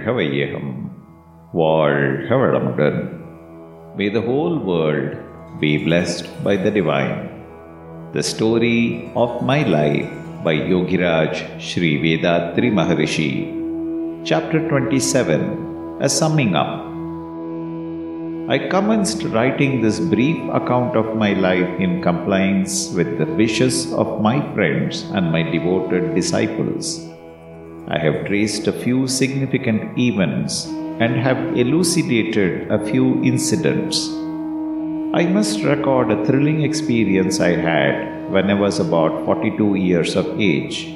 வாழ்கவையகம் வாழ்க வளமுடன் May the whole world be blessed by the divine. The story of my life by Yogiraj Sri Vethathiri Maharishi. Chapter 27 A Summing Up. I commenced writing this brief account of my life in compliance with the wishes of my friends and my devoted disciples. I have traced a few significant events and have elucidated a few incidents. I must record a thrilling experience I had when I was about 42 years of age.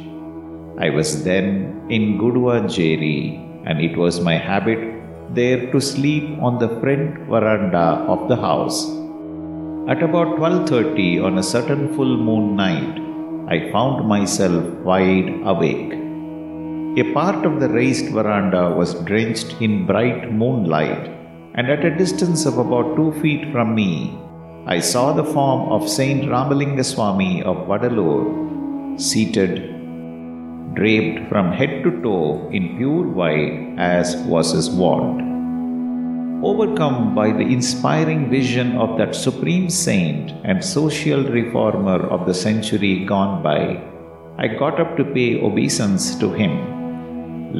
I was then in Guduvanjeri and it was my habit there to sleep on the front veranda of the house. At about 12:30 on a certain full moon night, I found myself wide awake. A part of the raised veranda was drenched in bright moonlight, and at a distance of about two feet from me, I saw the form of Saint Ramalinga Swami of Vadalur, seated, draped from head to toe in pure white as was his wont. Overcome by the inspiring vision of that supreme saint and social reformer of the century gone by, I got up to pay obeisance to him.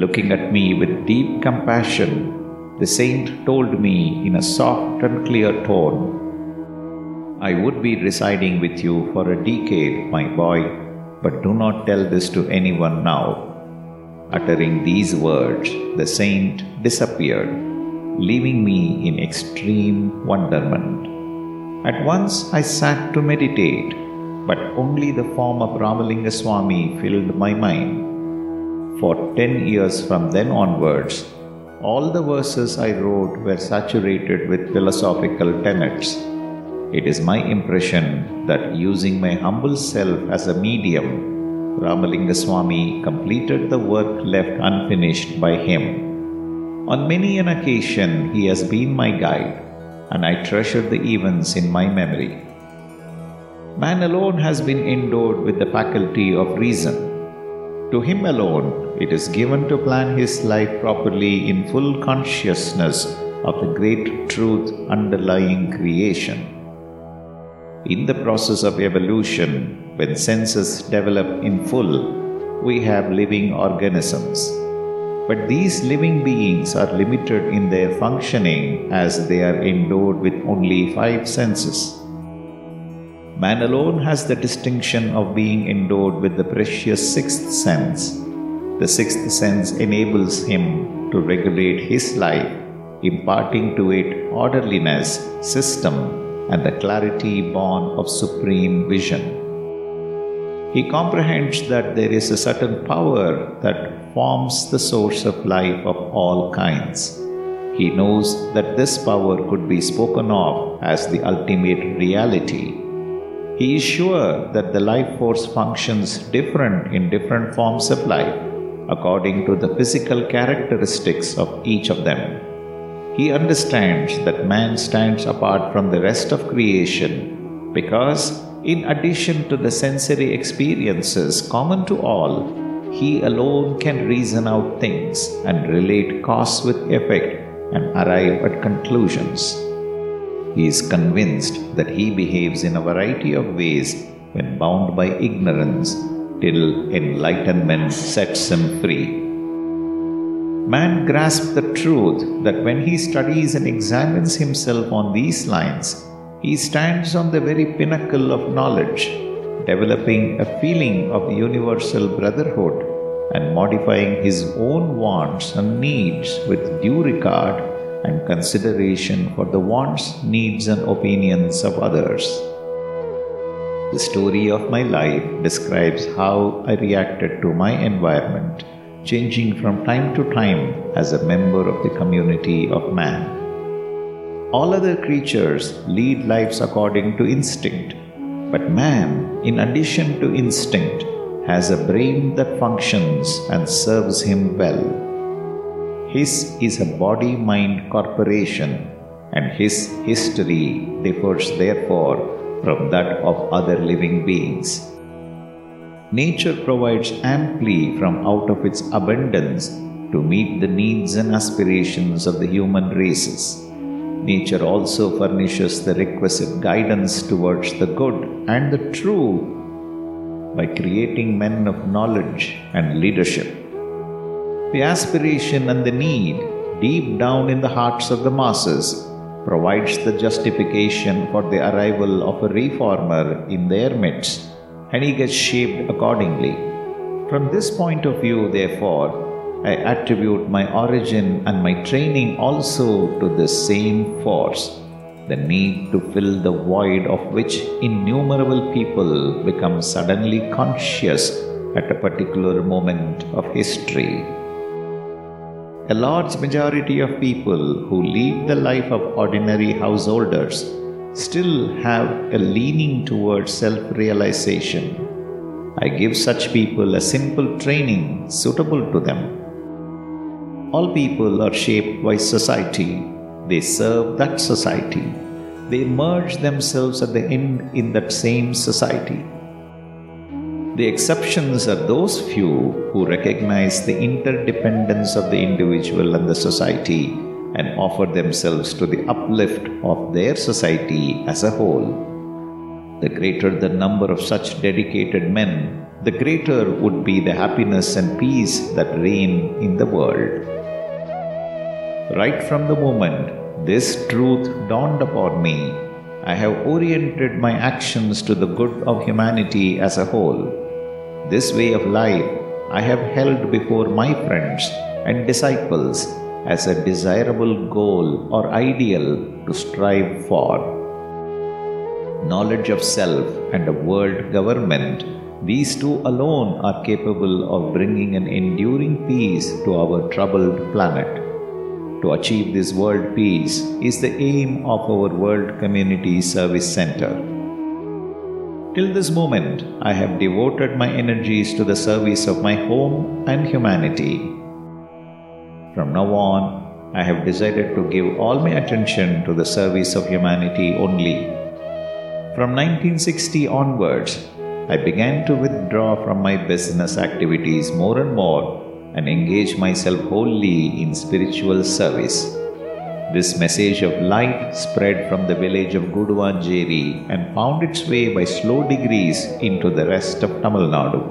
Looking at me with deep compassion, the saint told me in a soft and clear tone, I would be residing with you for a decade, my boy, but do not tell this to anyone now. Uttering these words, the saint disappeared, leaving me in extreme wonderment. At once I sat to meditate, but only the form of Ramalinga Swami filled my mind. For ten years from then onwards, all the verses I wrote were saturated with philosophical tenets. It is my impression that using my humble self as a medium, Ramalinga Swami completed the work left unfinished by him. On many an occasion, he has been my guide, and I treasure the events in my memory. Man alone has been endowed with the faculty of reason. To him alone, it is given to plan his life properly in full consciousness of the great truth underlying creation. In the process of evolution, when senses develop in full, we have living organisms. But these living beings are limited in their functioning as they are endowed with only five senses. Man alone has the distinction of being endowed with the precious sixth sense. The sixth sense enables him to regulate his life, imparting to it orderliness, system, and the clarity born of supreme vision. He comprehends that there is a certain power that forms the source of life of all kinds. He knows that this power could be spoken of as the ultimate reality. He is sure that the life force functions different in different forms of life according to the physical characteristics of each of them. He understands that man stands apart from the rest of creation because, in addition to the sensory experiences common to all, he alone can reason out things and relate cause with effect and arrive at conclusions. He is convinced that he behaves in a variety of ways when bound by ignorance till enlightenment sets him free. Man grasps the truth that when he studies and examines himself on these lines, he stands on the very pinnacle of knowledge, developing a feeling of universal brotherhood and modifying his own wants and needs with due regard and consideration for the wants, needs, and opinions of others. The story of my life describes how I reacted to my environment, changing from time to time as a member of the community of man. All other creatures lead lives according to instinct, but man, in addition to instinct, has a brain that functions and serves him well. His is a body mind corporation, and his history differs therefore from that of other living beings. Nature provides amply from out of its abundance to meet the needs and aspirations of the human races. Nature also furnishes the requisite guidance towards the good and the true by creating men of knowledge and leadership. The aspiration and the need, deep down in the hearts of the masses, provides the justification for the arrival of a reformer in their midst, and he gets shaped accordingly. From this point of view, therefore, I attribute my origin and my training also to the same force the need to fill the void of which innumerable people become suddenly conscious at a particular moment of history. A large majority of people who lead the life of ordinary householders still have a leaning towards self realization. I give such people a simple training suitable to them. All people are shaped by society they serve that society. They merge themselves at the end in that same society. The exceptions are those few who recognize the interdependence of the individual and the society and offer themselves to the uplift of their society as a whole. The greater the number of such dedicated men, the greater would be the happiness and peace that reign in the world. Right from the moment this truth dawned upon me, I have oriented my actions to the good of humanity as a whole. This way of life I have held before my friends and disciples as a desirable goal or ideal to strive for. Knowledge of self and a world government, these two alone are capable of bringing an enduring peace to our troubled planet to achieve this world peace is the aim of our World Community Service Center. Till this moment, I have devoted my energies to the service of my home and humanity. From now on, I have decided to give all my attention to the service of humanity only. From 1960 onwards, I began to withdraw from my business activities more and more and engage myself wholly in spiritual service. This message of light spread from the village of Guduvanjeri and found its way by slow degrees into the rest of Tamil Nadu.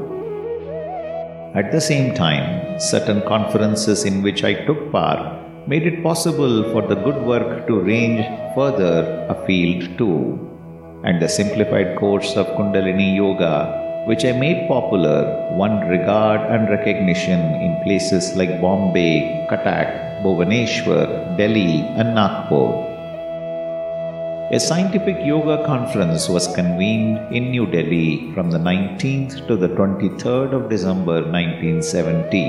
At the same time, certain conferences in which I took part made it possible for the good work to range further afield too, and the simplified course of Kundalini Yoga which I made popular, won regard and recognition in places like Bombay, Cuttack, Bhubaneswar, Delhi, and Nagpur. A scientific yoga conference was convened in New Delhi from the 19th to the 23rd of December 1970.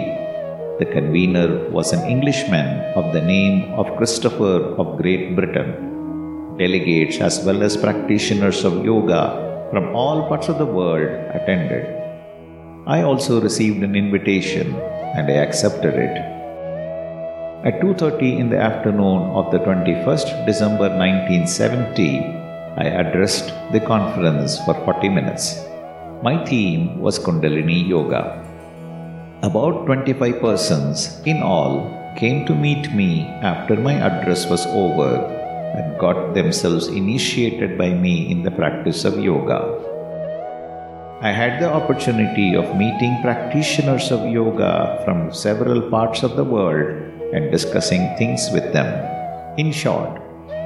The convener was an Englishman of the name of Christopher of Great Britain. Delegates as well as practitioners of yoga from all parts of the world attended. I also received an invitation and I accepted it. At 2:30 in the afternoon of the 21st December 1970, I addressed the conference for 40 minutes. My theme was Kundalini Yoga. About 25 persons in all came to meet me after my address was over and got themselves initiated by me in the practice of yoga. I had the opportunity of meeting practitioners of yoga from several parts of the world and discussing things with them. In short,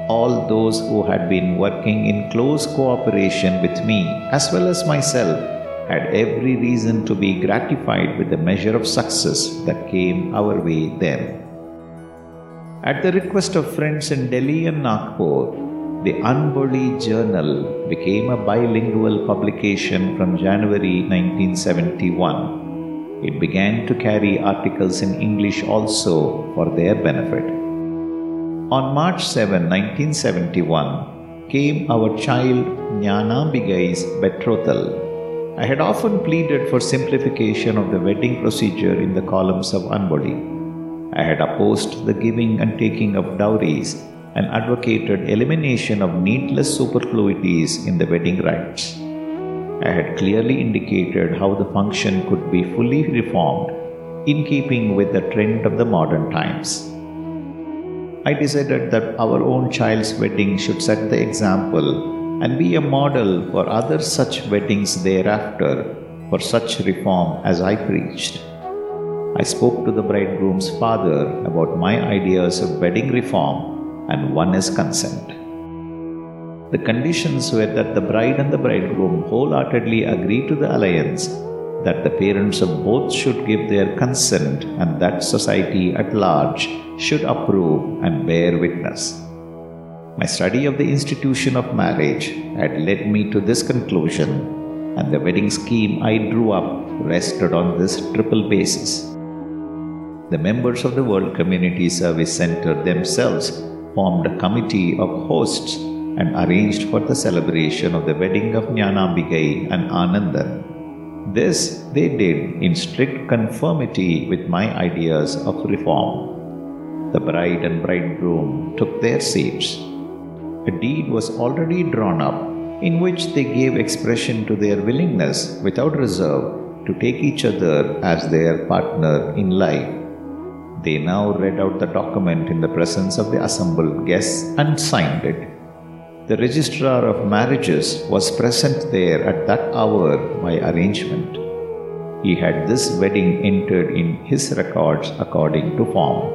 all those who had been working in close cooperation with me as well as myself had every reason to be gratified with the measure of success that came our way then. At the request of friends in Delhi and Nagpur, the Anboli Journal became a bilingual publication from January 1971. It began to carry articles in English also for their benefit. On March 7, 1971, came our child Jnanambigai's betrothal. I had often pleaded for simplification of the wedding procedure in the columns of Anboli. I had opposed the giving and taking of dowries and advocated elimination of needless superfluities in the wedding rites. I had clearly indicated how the function could be fully reformed in keeping with the trend of the modern times. I decided that our own child's wedding should set the example and be a model for other such weddings thereafter for such reform as I preached. I spoke to the bridegroom's father about my ideas of wedding reform and won his consent. The conditions were that the bride and the bridegroom wholeheartedly agree to the alliance, that the parents of both should give their consent, and that society at large should approve and bear witness. My study of the institution of marriage had led me to this conclusion, and the wedding scheme I drew up rested on this triple basis. The members of the World Community Service Center themselves formed a committee of hosts and arranged for the celebration of the wedding of Jnanambikai and Anandan. This they did in strict conformity with my ideas of reform. The bride and bridegroom took their seats. A deed was already drawn up in which they gave expression to their willingness without reserve to take each other as their partner in life. They now read out the document in the presence of the assembled guests and signed it. The registrar of marriages was present there at that hour by arrangement. He had this wedding entered in his records according to form.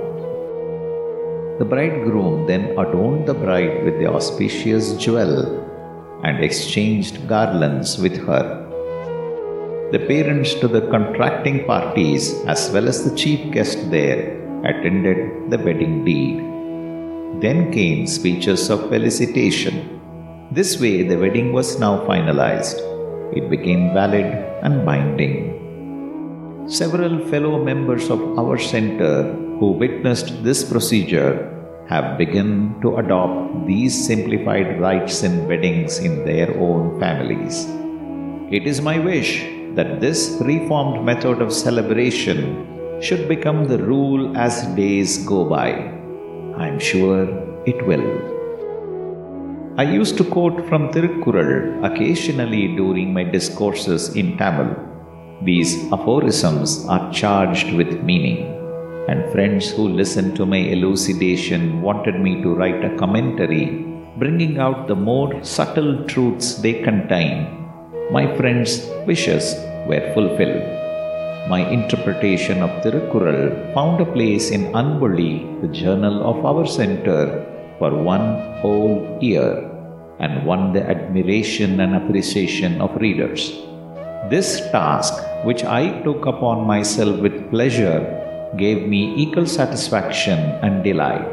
The bridegroom then adorned the bride with the auspicious jewel and exchanged garlands with her. The parents to the contracting parties, as well as the chief guest there, attended the wedding deed. Then came speeches of felicitation. This way, the wedding was now finalized. It became valid and binding. Several fellow members of our center who witnessed this procedure have begun to adopt these simplified rites in weddings in their own families. It is my wish that this reformed method of celebration should become the rule as days go by. I am sure it will. I used to quote from Tirukkural occasionally during my discourses in Tamil. These aphorisms are charged with meaning, and friends who listened to my elucidation wanted me to write a commentary bringing out the more subtle truths they contain. My friends' wishes were fulfilled my interpretation of Tirukkural found a place in Anboli, the journal of our center, for one whole year and won the admiration and appreciation of readers. This task, which I took upon myself with pleasure, gave me equal satisfaction and delight.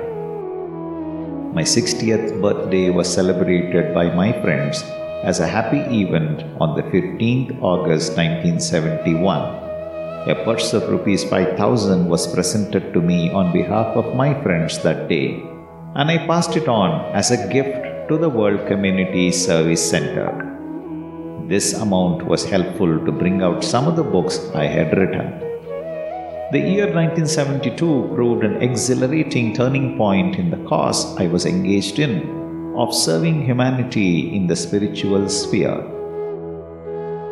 My 60th birthday was celebrated by my friends as a happy event on the 15th August 1971 a purse of rupees 5000 was presented to me on behalf of my friends that day, and I passed it on as a gift to the World Community Service Center. This amount was helpful to bring out some of the books I had written. The year 1972 proved an exhilarating turning point in the cause I was engaged in of serving humanity in the spiritual sphere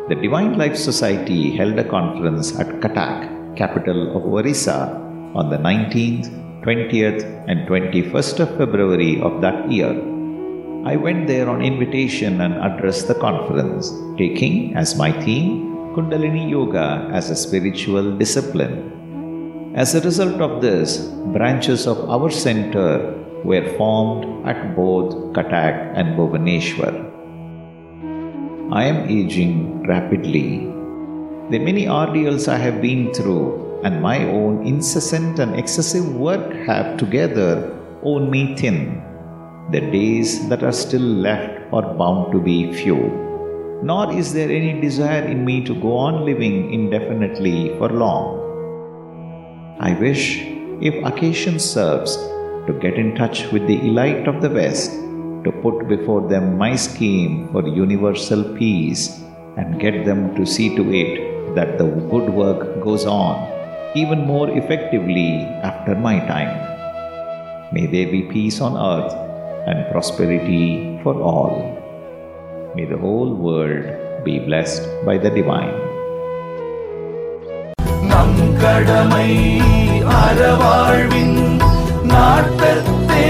the Divine Life Society held a conference at Cuttack, capital of Orissa, on the 19th, 20th, and 21st of February of that year. I went there on invitation and addressed the conference, taking as my theme Kundalini Yoga as a spiritual discipline. As a result of this, branches of our center were formed at both Cuttack and Bhubaneswar. I am aging rapidly. The many ordeals I have been through and my own incessant and excessive work have together worn me thin. The days that are still left are bound to be few. Nor is there any desire in me to go on living indefinitely for long. I wish, if occasion serves, to get in touch with the elite of the West to put before them my scheme for universal peace and get them to see to it that the good work goes on even more effectively after my time. May there be peace on earth and prosperity for all. May the whole world be blessed by the divine. கடமை அறவாழ்வின் நாட்டத்தே